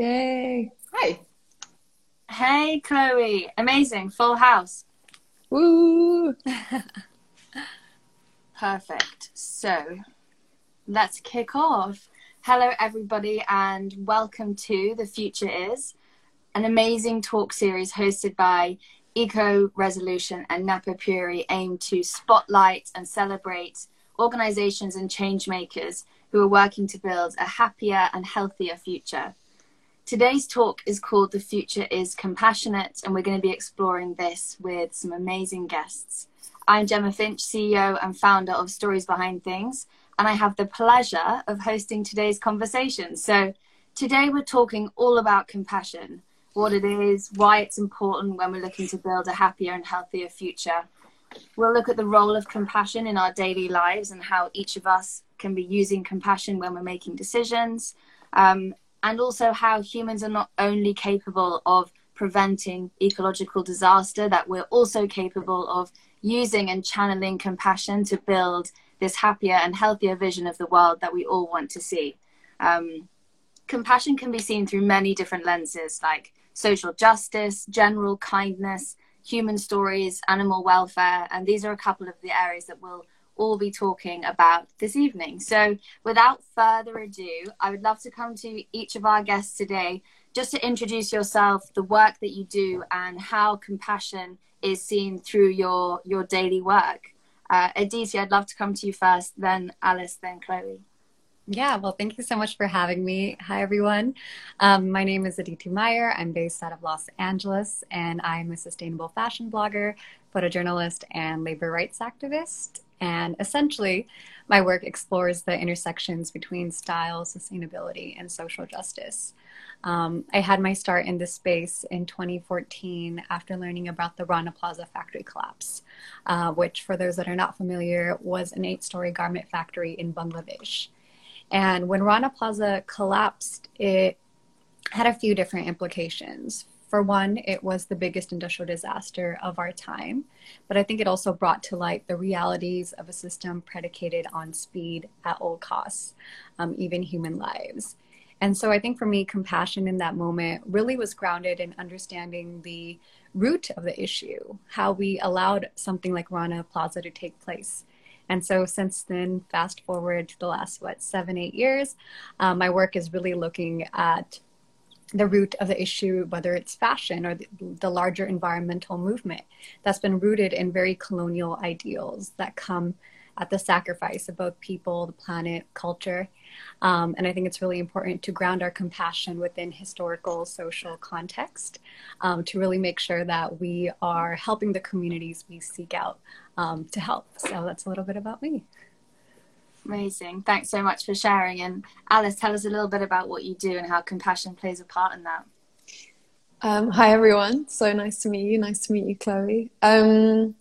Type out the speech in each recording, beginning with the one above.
Yay. Hi. Hey, Chloe. Amazing. Full house. Woo. Perfect. So let's kick off. Hello, everybody, and welcome to The Future Is, an amazing talk series hosted by EcoResolution and Napapijri aimed to spotlight and celebrate organizations and change makers who are working to build a happier and healthier future. Today's talk is called The Future is Compassionate, and we're going to be exploring this with some amazing guests. I'm Jemma Finch, CEO and founder of Stories Behind Things, and I have the pleasure of hosting today's conversation. So, today we're talking all about compassion what it is, why it's important when we're looking to build a happier and healthier future. We'll look at the role of compassion in our daily lives and how each of us can be using compassion when we're making decisions, um, and also how humans are not only capable of preventing ecological disaster, that we're also capable of using and channeling compassion to build this happier and healthier vision of the world that we all want to see. Um, compassion can be seen through many different lenses, like social justice, general kindness, human stories, animal welfare, and these are a couple of the areas that we'll all be talking about this evening. So, without further ado, I would love to come to each of our guests today just to introduce yourself, the work that you do, and how compassion is seen through your your daily work. Uh, Aditi, I'd love to come to you first, then Alice, then Chloe. Yeah, well, thank you so much for having me. Hi, everyone. Um, my name is Aditi Mayer. I'm based out of Los Angeles, and I'm a sustainable fashion blogger, photojournalist, and labor rights activist. And essentially, my work explores the intersections between style, sustainability, and social justice. Um, I had my start in this space in 2014 after learning about the Rana Plaza factory collapse, uh, which, for those that are not familiar, was an eight story garment factory in Bangladesh. And when Rana Plaza collapsed, it had a few different implications. For one, it was the biggest industrial disaster of our time, but I think it also brought to light the realities of a system predicated on speed at all costs, um, even human lives. And so I think for me, compassion in that moment really was grounded in understanding the root of the issue, how we allowed something like Rana Plaza to take place and so since then, fast forward to the last, what, seven, eight years, um, my work is really looking at the root of the issue, whether it's fashion or the, the, larger environmental movement that's been rooted in very colonial ideals that come at the sacrifice of both people, the planet, culture. Um, and I think it's really important to ground our compassion within historical, social context um, to really make sure that we are helping the communities we seek out um, to help. So that's a little bit about me. Amazing. Thanks so much for sharing. And Alice, tell us a little bit about what you do and how compassion plays a part in that. Um, hi, everyone. So nice to meet you. Nice to meet you, Chloe. Um,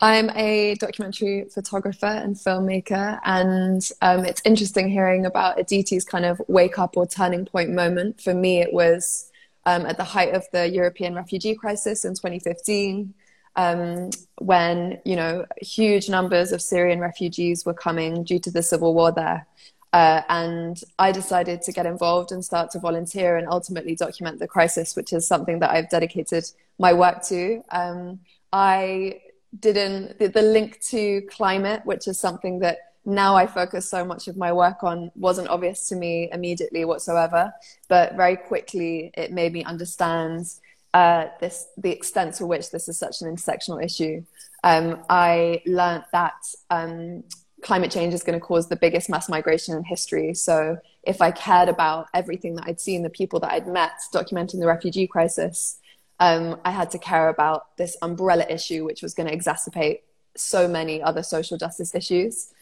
I'm a documentary photographer and filmmaker, and um, it's interesting hearing about Aditi's kind of wake up or turning point moment. For me, it was um, at the height of the European refugee crisis in 2015, um, when you know huge numbers of Syrian refugees were coming due to the civil war there. Uh, and I decided to get involved and start to volunteer and ultimately document the crisis, which is something that I've dedicated my work to. Um, I didn't the, the link to climate, which is something that now I focus so much of my work on, wasn't obvious to me immediately whatsoever. But very quickly, it made me understand uh, this the extent to which this is such an intersectional issue. Um, I learned that um, climate change is going to cause the biggest mass migration in history. So if I cared about everything that I'd seen, the people that I'd met, documenting the refugee crisis, um, I had to care about this umbrella issue, which was going to exacerbate so many other social justice issues.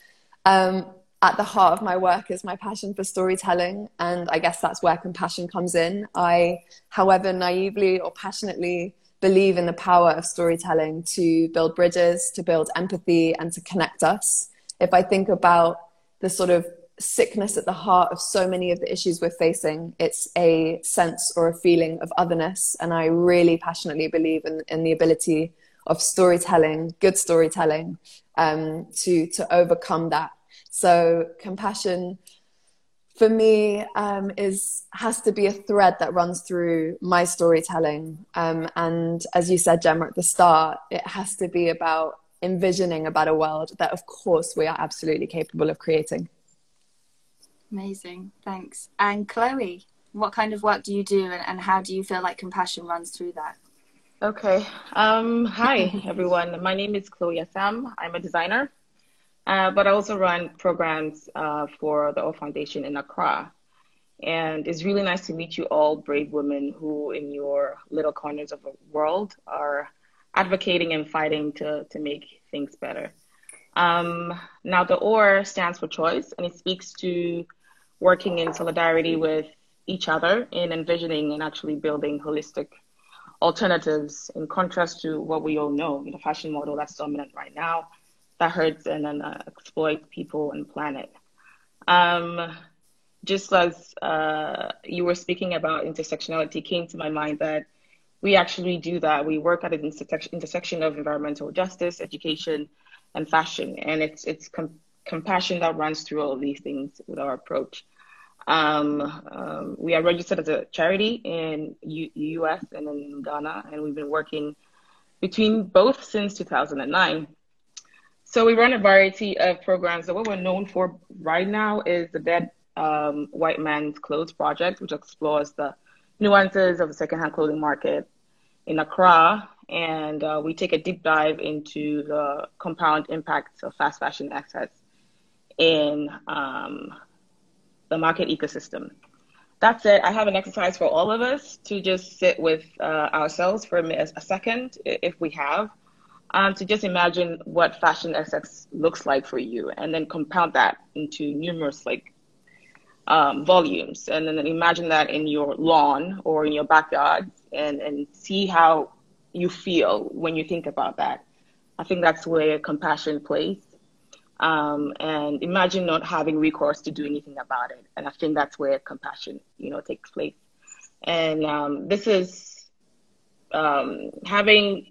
Um, at the heart of my work is my passion for storytelling, and I guess that's where compassion comes in. I, however naively or passionately, believe in the power of storytelling to build bridges, to build empathy, and to connect us. If I think about the sort of sickness at the heart of so many of the issues we're facing. It's a sense or a feeling of otherness. And I really passionately believe in, in the ability of storytelling, good storytelling, um, to, to overcome that. So compassion for me um, is has to be a thread that runs through my storytelling. Um, and as you said, Jemma, at the start, it has to be about envisioning about a world that, of course, we are absolutely capable of creating. Amazing, thanks. And Chloe, what kind of work do you do, and, and how do you feel like compassion runs through that? Okay. Um, hi, everyone. My name is Chloe Asaam. I'm a designer, uh, but I also run programs uh, for the OR Foundation in Accra. And it's really nice to meet you all, brave women who, in your little corners of the world, are advocating and fighting to, to make things better. Um, now, the OR stands for choice, and it speaks to working in solidarity with each other in envisioning and actually building holistic alternatives in contrast to what we all know, the fashion model that's dominant right now that hurts and then uh, exploits people and planet. Um, just as uh, you were speaking about intersectionality, came to my mind that we actually do that. We work at an intersection, intersection of environmental justice, education, and fashion, and it's it's com- compassion that runs through all of these things with our approach. Um, um, we are registered as a charity in U- US and in Ghana, and we've been working between both since 2009. So we run a variety of programs. So what we're known for right now is the Dead um, White Man's Clothes Project, which explores the nuances of the secondhand clothing market in Accra. And uh, we take a deep dive into the compound impacts of fast fashion access in um, the market ecosystem. That said, I have an exercise for all of us to just sit with uh, ourselves for a, a, second, if we have, um, to just imagine what fashion access looks like for you, and then compound that into numerous like um, volumes, and then imagine that in your lawn or in your backyard, and and see how you feel when you think about that. I think that's where compassion plays um, and imagine not having recourse to do anything about it. And I think that's where compassion, you know, takes place. And um, this is um, having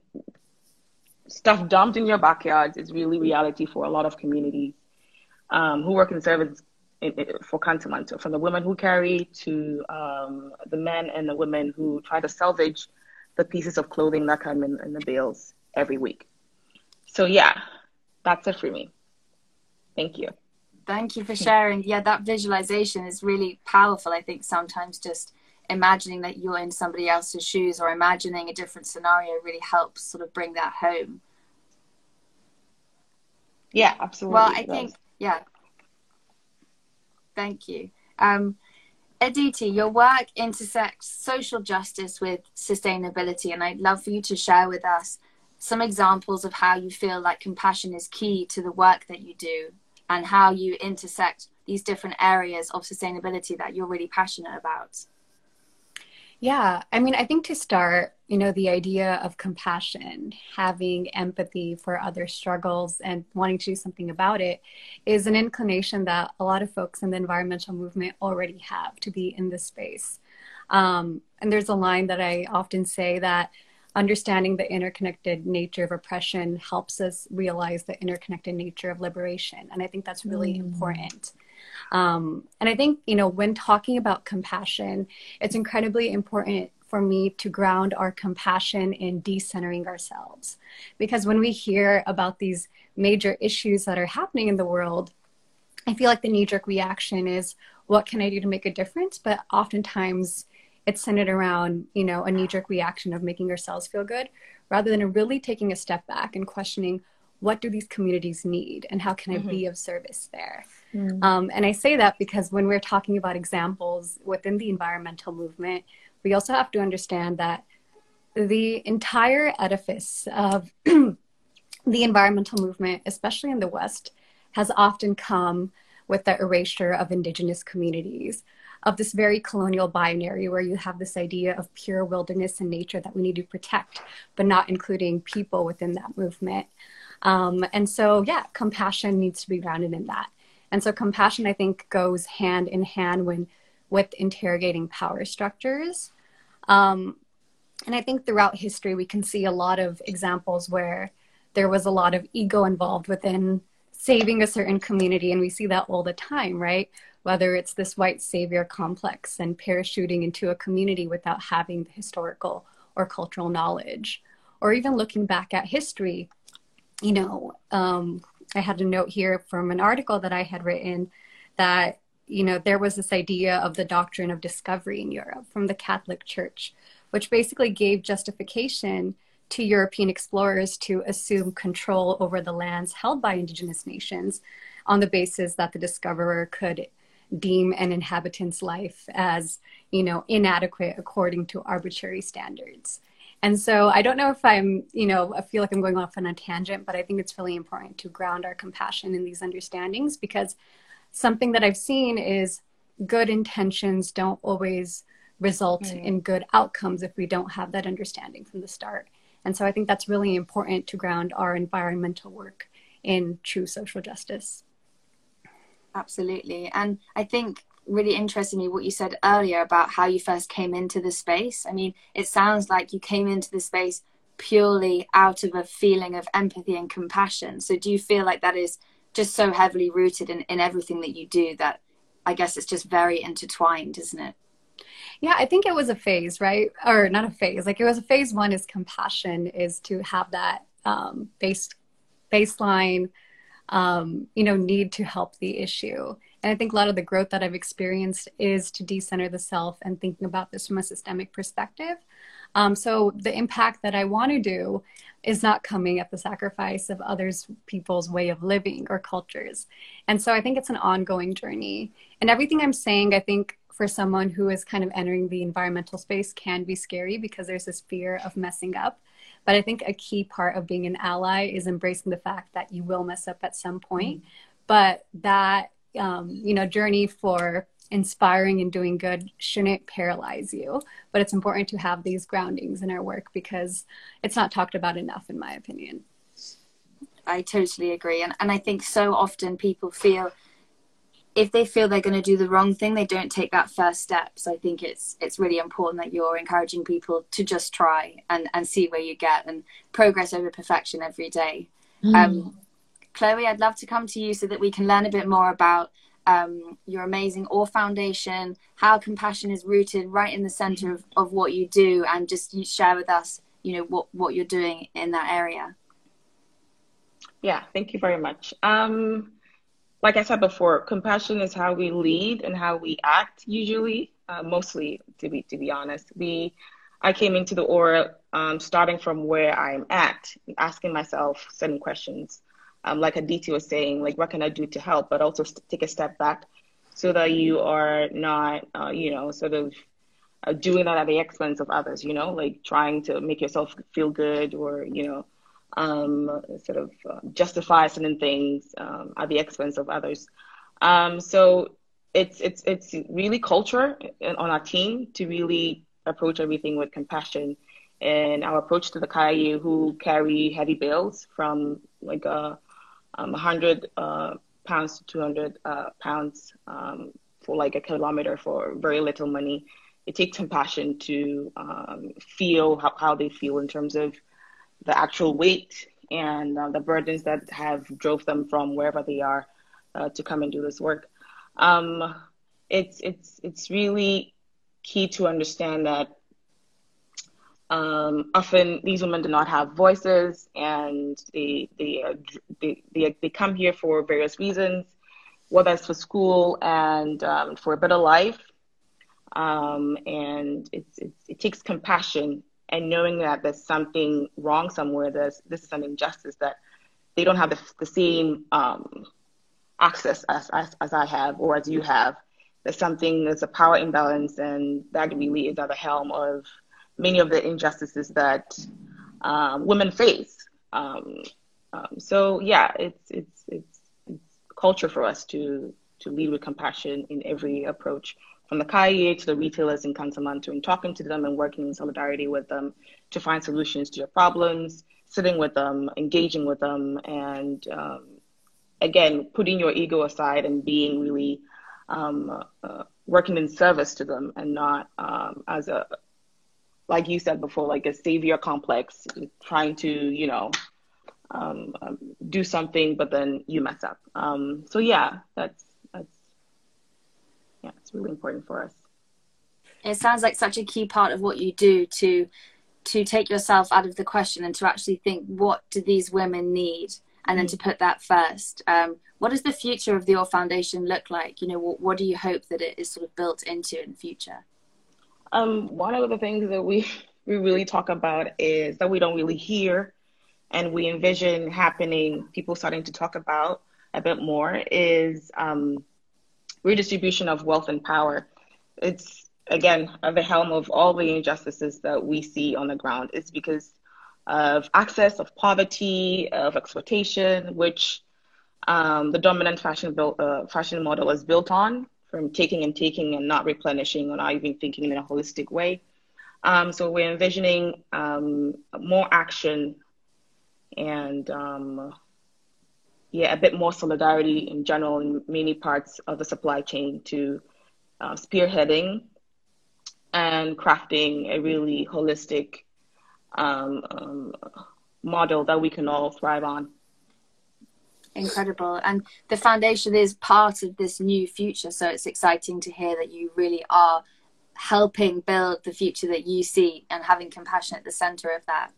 stuff dumped in your backyards is really reality for a lot of communities um, who work in service in, in, for Kantamanto, from the women who carry to um, the men and the women who try to salvage the pieces of clothing that come in, in the bales every week. So yeah, that's it for me. Thank you. Thank you for sharing. Yeah, that visualization is really powerful. I think sometimes just imagining that you're in somebody else's shoes or imagining a different scenario really helps sort of bring that home. Yeah, absolutely. Well, I think, yeah. Thank you. Um, Aditi, your work intersects social justice with sustainability, and I'd love for you to share with us some examples of how you feel like compassion is key to the work that you do and how you intersect these different areas of sustainability that you're really passionate about. Yeah, I mean, I think to start, you know, the idea of compassion, having empathy for other struggles and wanting to do something about it is an inclination that a lot of folks in the environmental movement already have to be in this space. Um, and there's a line that I often say that understanding the interconnected nature of oppression helps us realize the interconnected nature of liberation. And I think that's really mm. important. Um, and I think, you know, when talking about compassion, it's incredibly important for me to ground our compassion in decentering ourselves. Because when we hear about these major issues that are happening in the world, I feel like the knee jerk reaction is, what can I do to make a difference? But oftentimes, it's centered around you know a knee-jerk reaction of making ourselves feel good rather than really taking a step back and questioning what do these communities need and how can mm-hmm. i be mm-hmm. of service there mm. um, and i say that because when we're talking about examples within the environmental movement we also have to understand that the entire edifice of the environmental movement especially in the west has often come with the erasure of indigenous communities of this very colonial binary where you have this idea of pure wilderness and nature that we need to protect, but not including people within that movement. Um, and so, yeah, compassion needs to be grounded in that. And so, compassion, I think, goes hand in hand when with interrogating power structures. Um, and I think throughout history, we can see a lot of examples where there was a lot of ego involved within saving a certain community. And we see that all the time, right? Whether it's this white savior complex and parachuting into a community without having the historical or cultural knowledge, or even looking back at history. You know, um, I had a note here from an article that I had written that you know there was this idea of the doctrine of discovery in Europe from the Catholic Church, which basically gave justification to European explorers to assume control over the lands held by indigenous nations on the basis that the discoverer could deem an inhabitant's life as you know inadequate according to arbitrary standards and so i don't know if i'm you know i feel like i'm going off on a tangent but i think it's really important to ground our compassion in these understandings because something that i've seen is good intentions don't always result mm. in good outcomes if we don't have that understanding from the start and so I think that's really important to ground our environmental work in true social justice. Absolutely. And I think really interested me what you said earlier about how you first came into the space. I mean, it sounds like you came into the space purely out of a feeling of empathy and compassion. So do you feel like that is just so heavily rooted in, in everything that you do that I guess it's just very intertwined, isn't it? Yeah, I think it was a phase, right? Or not a phase. Like it was a phase one is compassion, is to have that um, base baseline, um, you know, need to help the issue. And I think a lot of the growth that I've experienced is to decenter the self and thinking about this from a systemic perspective. Um, so the impact that I want to do is not coming at the sacrifice of others people's way of living or cultures. And so I think it's an ongoing journey. And everything I'm saying, I think for someone who is kind of entering the environmental space can be scary because there's this fear of messing up. But I think a key part of being an ally is embracing the fact that you will mess up at some point. Mm-hmm. But that um, you know journey for inspiring and doing good shouldn't paralyze you. But it's important to have these groundings in our work because it's not talked about enough, in my opinion. I totally agree. And, and I think so often people feel if they feel they're going to do the wrong thing they don't take that first step so i think it's it's really important that you're encouraging people to just try and and see where you get and progress over perfection every day mm. um, chloe i'd love to come to you so that we can learn a bit more about um, your amazing OR Foundation, how compassion is rooted right in the center of, of what you do, and just you share with us, you know, what, what you're doing in that area. Yeah, thank you very much. Um, like I said before, compassion is how we lead and how we act. Usually, uh, mostly to be to be honest, we. I came into the aura um, starting from where I'm at, asking myself certain questions. Um, like Aditi was saying, like what can I do to help, but also st- take a step back so that you are not, uh, you know, sort of uh, doing that at the expense of others. You know, like trying to make yourself feel good or you know um, sort of uh, justify certain things um, at the expense of others. Um, so it's it's it's really culture on our team to really approach everything with compassion. And our approach to the Kayayu who carry heavy bales from like a um, 100 uh, pounds to 200 uh, pounds um, for like a kilometer for very little money. It takes compassion to um, feel how, how they feel in terms of the actual weight and uh, the burdens that have drove them from wherever they are uh, to come and do this work. Um, it's it's it's really key to understand that um, often these women do not have voices, and they they, they they they come here for various reasons, whether it's for school and um, for a better life. Um, and it's, it's, it takes compassion and knowing that there's something wrong somewhere, there's this is an injustice that they don't have the, the same um, access as, as, as I have or as you have. There's something, there's a power imbalance, and that really is at the helm of many of the injustices that um, women face. Um, um, so yeah, it's, it's it's it's culture for us to to lead with compassion in every approach from the Kaye to the retailers in Kantamanto and talking to them and working in solidarity with them to find solutions to your problems, sitting with them, engaging with them, and um, again, putting your ego aside and being really um, uh, working in service to them and not um, as a, like you said before, like a savior complex, trying to, you know, um, um, do something, but then you mess up. Um, so yeah, that's that's yeah, it's really important for us. It sounds like such a key part of what you do to to take yourself out of the question and to actually think what do these women need and then to put that first um, what does the future of the Or Foundation look like? You know, what, what do you hope that it is sort of built into in the future? Um, one of the things that we we really talk about is that we don't really hear, and we envision happening. People starting to talk about a bit more is um, redistribution of wealth and power. It's again at the helm of all the injustices that we see on the ground. It's because of access, of poverty, of exploitation, which um, the dominant fashion built, uh, fashion model is built on from taking and taking and not replenishing or not even thinking in a holistic way. Um, so we're envisioning um, more action and um, yeah, a bit more solidarity in general in many parts of the supply chain to uh, spearheading and crafting a really holistic um, um, model that we can all thrive on incredible. And the foundation is part of this new future so it's exciting to hear that you really are helping build the future that you see and having compassion at the center of that.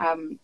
Um,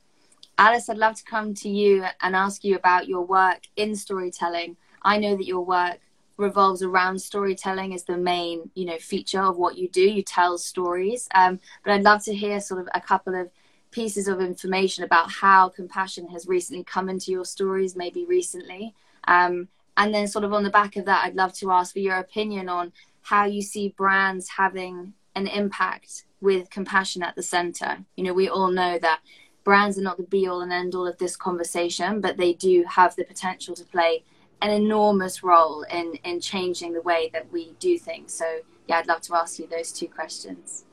alice i'd love to come to you and ask you about your work in storytelling. I know that your work revolves around storytelling as the main you know feature of what you do. You tell stories. Um, but i'd love to hear sort of a couple of pieces of information about how compassion has recently come into your stories, maybe recently. Um, and then, sort of on the back of that, I'd love to ask for your opinion on how you see brands having an impact with compassion at the center. You know, we all know that brands are not the be all and end all of this conversation, but they do have the potential to play an enormous role in in changing the way that we do things. So, yeah, I'd love to ask you those two questions.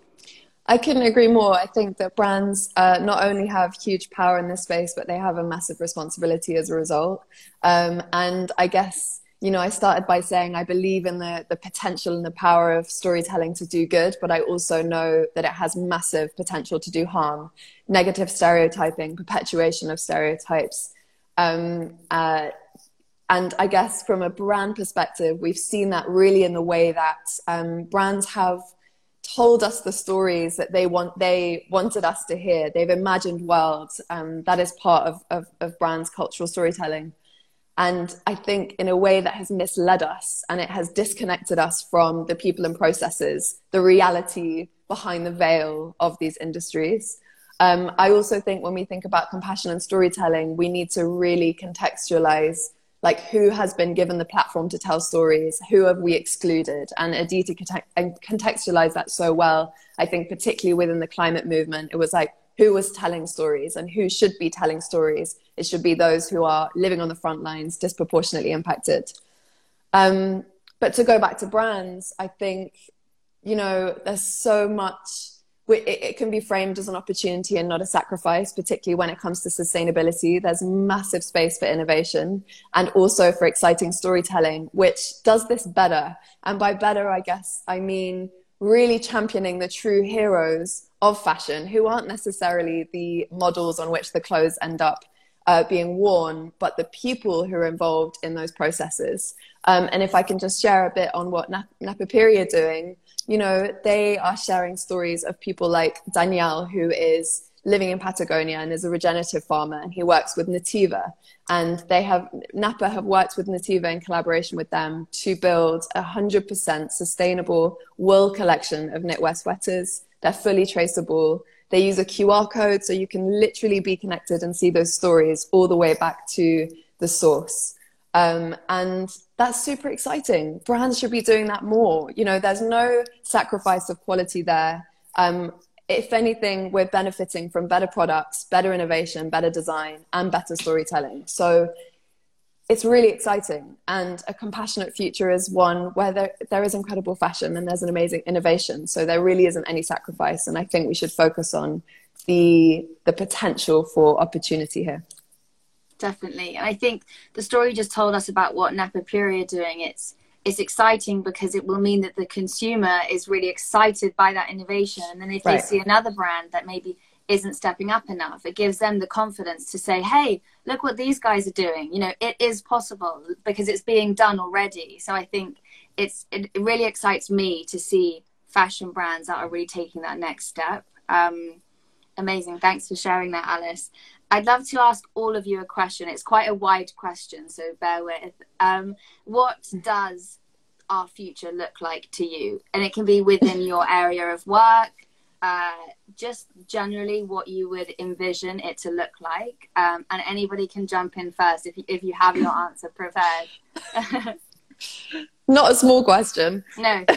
I couldn't agree more. I think that brands uh, not only have huge power in this space, but they have a massive responsibility as a result. Um, and I guess, you know, I started by saying I believe in the, the potential and the power of storytelling to do good, but I also know that it has massive potential to do harm. Negative stereotyping, perpetuation of stereotypes. Um, uh, and I guess from a brand perspective, we've seen that really in the way that um, brands have told us the stories that they want they wanted us to hear. They've imagined worlds um, that is part of, of, of brands cultural storytelling. And i think in a way that has misled us and it has disconnected us from the people and processes the reality behind the veil of these industries. Um, i also think when we think about compassion and storytelling we need to really contextualize like who has been given the platform to tell stories? Who have we excluded? And aditi contextualized that so well i think particularly within the climate movement it was like who was telling stories and who should be telling stories? It should be those who are living on the front lines disproportionately impacted. Um, but to go back to brands i think you know there's so much it, can be framed as an opportunity and not a sacrifice, particularly when it comes to sustainability. There's massive space for innovation and also for exciting storytelling, which does this better. And by better, I guess I mean really championing the true heroes of fashion who aren't necessarily the models on which the clothes end up uh, being worn, but the people who are involved in those processes. Um, and if I can just share a bit on what Napapijri are doing, you know, they are sharing stories of people like Daniel, who is living in Patagonia and is a regenerative farmer, and he works with Nativa. And they have, Napa have worked with Nativa in collaboration with them to build a 100% sustainable wool collection of knitwear sweaters. They're fully traceable. They use a QR code so you can literally be connected and see those stories all the way back to the source. Um, and that's super exciting. Brands should be doing that more. You know, there's no sacrifice of quality there. Um, if anything, we're benefiting from better products, better innovation, better design, and better storytelling. So it's really exciting. And a compassionate future is one where there, there is incredible fashion and there's an amazing innovation. So there really isn't any sacrifice. And I think we should focus on the, the potential for opportunity here definitely. And I think the story just told us about what Napapijri are doing. It's it's exciting because it will mean that the consumer is really excited by that innovation. And then if right. they see another brand that maybe isn't stepping up enough. It gives them the confidence to say, hey, look what these guys are doing. You know, it is possible because it's being done already. So I think it's it really excites me to see fashion brands that are really taking that next step. Um, amazing. Thanks for sharing that, Alice. I'd love to ask all of you a question. It's quite a wide question, so bear with. Um, what does our future look like to you? And it can be within your area of work, uh, just generally what you would envision it to look like. Um, and anybody can jump in first if you, if you have your answer prepared. Not a small question. No.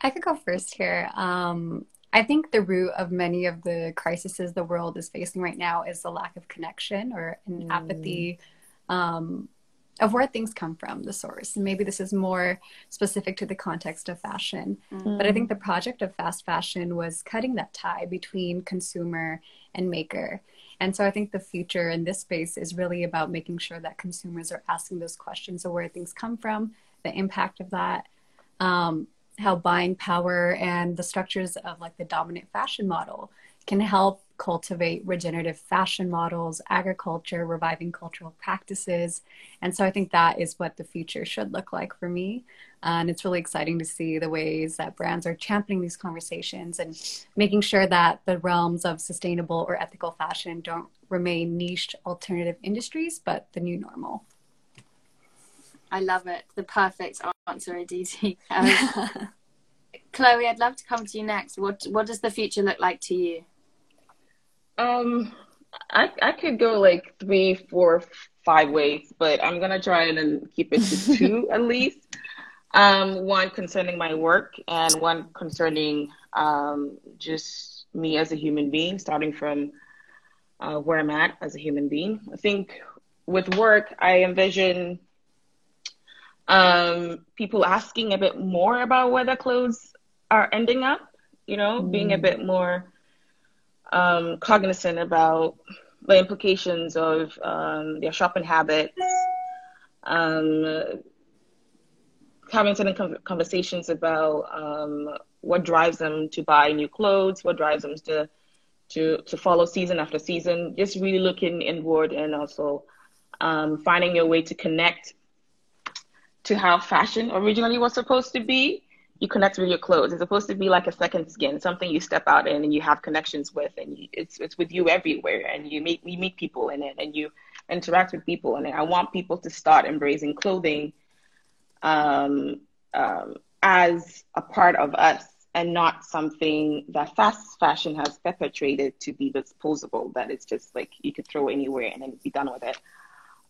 I could go first here. Um, I think the root of many of the crises the world is facing right now is the lack of connection or an mm. apathy um, of where things come from, the source. And maybe this is more specific to the context of fashion. Mm. But I think the project of fast fashion was cutting that tie between consumer and maker. And so I think the future in this space is really about making sure that consumers are asking those questions of where things come from, the impact of that, um, how buying power and the structures of like the dominant fashion model can help cultivate regenerative fashion models, agriculture, reviving cultural practices. And so I think that is what the future should look like for me. And it's really exciting to see the ways that brands are championing these conversations and making sure that the realms of sustainable or ethical fashion don't remain niched alternative industries, but the new normal. I love it. The perfect answer, Aditi. Um, Chloe, I'd love to come to you next. What What does the future look like to you? Um, I I could go like three, four, five ways, but I'm gonna try and keep it to two at least. Um, one concerning my work, and one concerning um, just me as a human being, starting from uh, where I'm at as a human being. I think with work, I envision um, people asking a bit more about where their clothes are ending up, you know, mm. being a mm. bit more um, cognizant about the implications of um, their shopping habits, um, having certain conversations about um, what drives them to buy new clothes, what drives them to to to follow season after season. Just really looking inward and also um, finding your way to connect to how fashion originally was supposed to be, you connect with your clothes. It's supposed to be like a second skin, something you step out in and you have connections with, and you, it's it's with you everywhere, and you meet you meet people in it, and you interact with people in it. I want people to start embracing clothing um, um, as a part of us, and not something that fast fashion has perpetrated to be disposable. That it's just like you could throw anywhere and then be done with it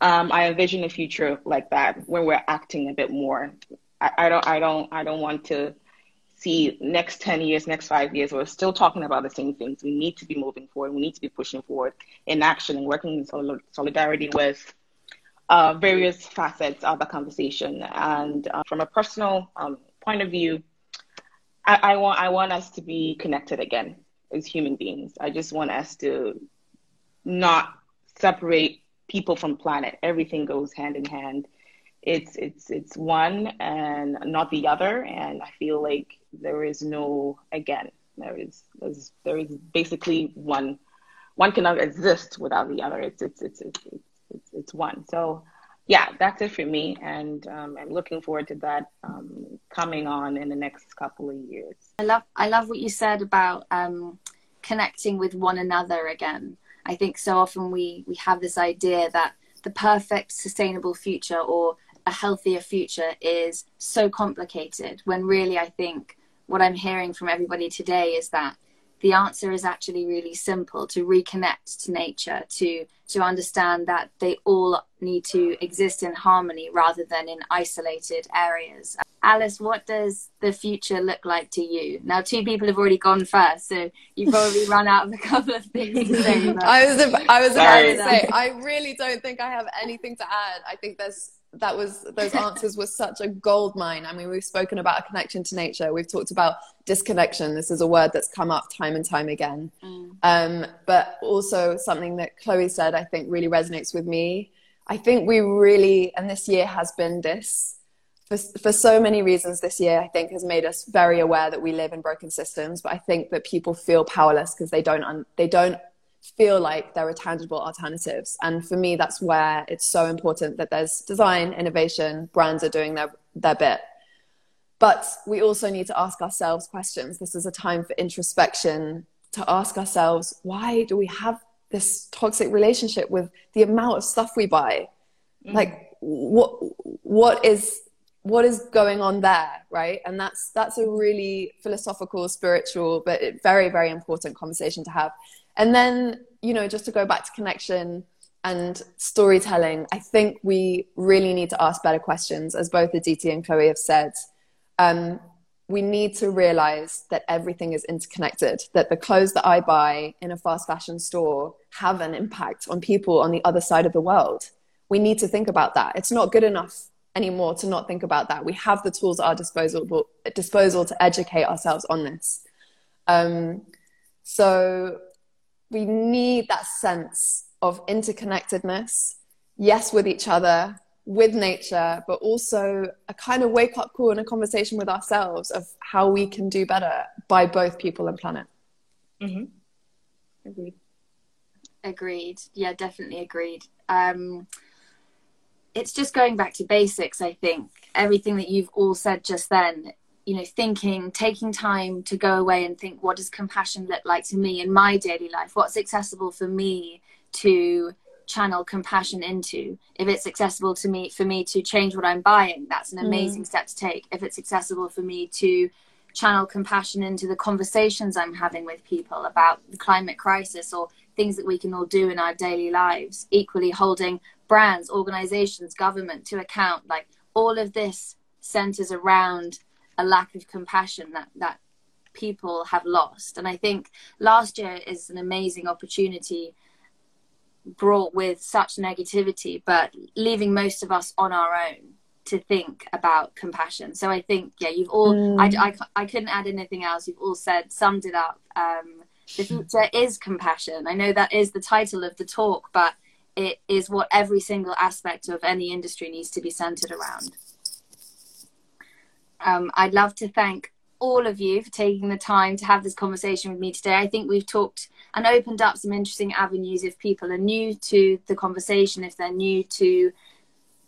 um, I envision a future like that when we're acting a bit more. I, I don't, I don't, I don't want to see next 10 years, next five years, we're still talking about the same things. We need to be moving forward. We need to be pushing forward in action and working in solidarity with uh, various facets of the conversation. And uh, from a personal um, point of view, I, I, want, I want us to be connected again as human beings. I just want us to not separate people from planet. Everything goes hand in hand. It's it's it's one and not the other. And I feel like there is no again. There is there's, there is basically one. One cannot exist without the other. It's it's it's it's it's, it's one. So yeah, that's it for me, and um, I'm looking forward to that um, coming on in the next couple of years. I love I love what you said about um, connecting with one another again. I think so often we we have this idea that the perfect sustainable future or a healthier future is so complicated when really I think what I'm hearing from everybody today is that the answer is actually really simple to reconnect to nature to to understand that they all need to exist in harmony rather than in isolated areas. Alice what does the future look like to you? Now two people have already gone first so you've probably run out of a couple of things to say i was i was about to say i really don't think i have anything to add. I think there's that was those answers were such a gold mine. I mean, we've spoken about a connection to nature. We've talked about disconnection. This is a word that's come up time and time again. Mm. Um, but also something that Chloe said, I think really resonates with me. I think we really, and this year has been this for, for so many reasons this year, I think has made us very aware that we live in broken systems. But I think that people feel powerless because they don't, un- they don't feel like there are tangible alternatives. And for me, that's where it's so important that there's design, innovation, brands are doing their, their bit. But we also need to ask ourselves questions. This is a time for introspection to ask ourselves, why do we have this toxic relationship with the amount of stuff we buy? Mm. Like, what, what is what is going on there right and that's that's a really philosophical spiritual but very very important conversation to have and then you know just to go back to connection and storytelling i think we really need to ask better questions as both aditi and chloe have said. Um, we need to realize that everything is interconnected that the clothes that i buy in a fast fashion store have an impact on people on the other side of the world. We need to think about that. It's not good enough anymore to not think about that. We have the tools at our disposal disposal to educate ourselves on this. Um, so we need that sense of interconnectedness, yes, with each other, with nature, but also a kind of wake up call and a conversation with ourselves of how we can do better by both people and planet. Mm-hmm. Agreed. Agreed. Yeah, definitely agreed. Um, it's just going back to basics, I think. Everything that you've all said just then you know thinking taking time to go away and think what does compassion look like to me in my daily life what's accessible for me to channel compassion into if it's accessible to me for me to change what i'm buying that's an mm. amazing mm. step to take if it's accessible for me to channel compassion into the conversations i'm having with people about the climate crisis or things that we can all do in our daily lives equally holding brands organizations government to account like all of this centers around a lack of compassion that that people have lost. And i think last year is an amazing opportunity brought with such negativity but leaving most of us on our own to think about compassion. So i think yeah you've all mm. I, I, I couldn't add anything else. You've all said summed it up. Um, the future is compassion. I know that is the title of the talk but it is what every single aspect of any industry needs to be centered around um, I'd love to thank all of you for taking the time to have this conversation with me today. I think we've talked and opened up some interesting avenues if people are new to the conversation, if they're new to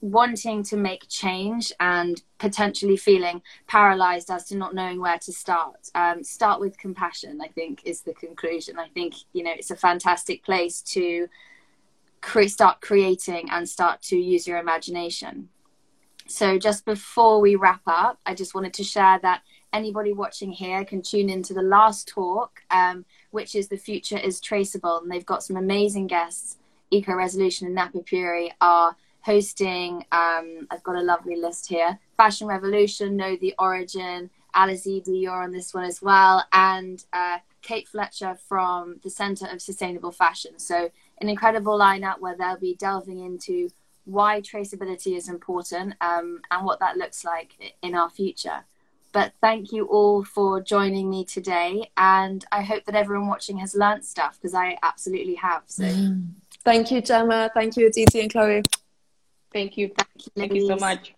wanting to make change and potentially feeling paralyzed as to not knowing where to start. Um, start with compassion, I think, is the conclusion. I think, you know, it's a fantastic place to start creating and start to use your imagination. So, just before we wrap up, I just wanted to share that anybody watching here can tune into the last talk, um, which is The Future is Traceable. And they've got some amazing guests. EcoResolution and Napapijri are hosting, um, I've got a lovely list here Fashion Revolution, Know the Origin, Alice you're on this one as well, and uh, Kate Fletcher from the Center of Sustainable Fashion. So, an incredible lineup where they'll be delving into why traceability is important um, and what that looks like in our future. But thank you all for joining me today, and I hope that everyone watching has learnt stuff because I absolutely have. So, mm. thank you, Jemma. Thank you, Aditi and Chloe. Thank you. Thank you, thank you so much.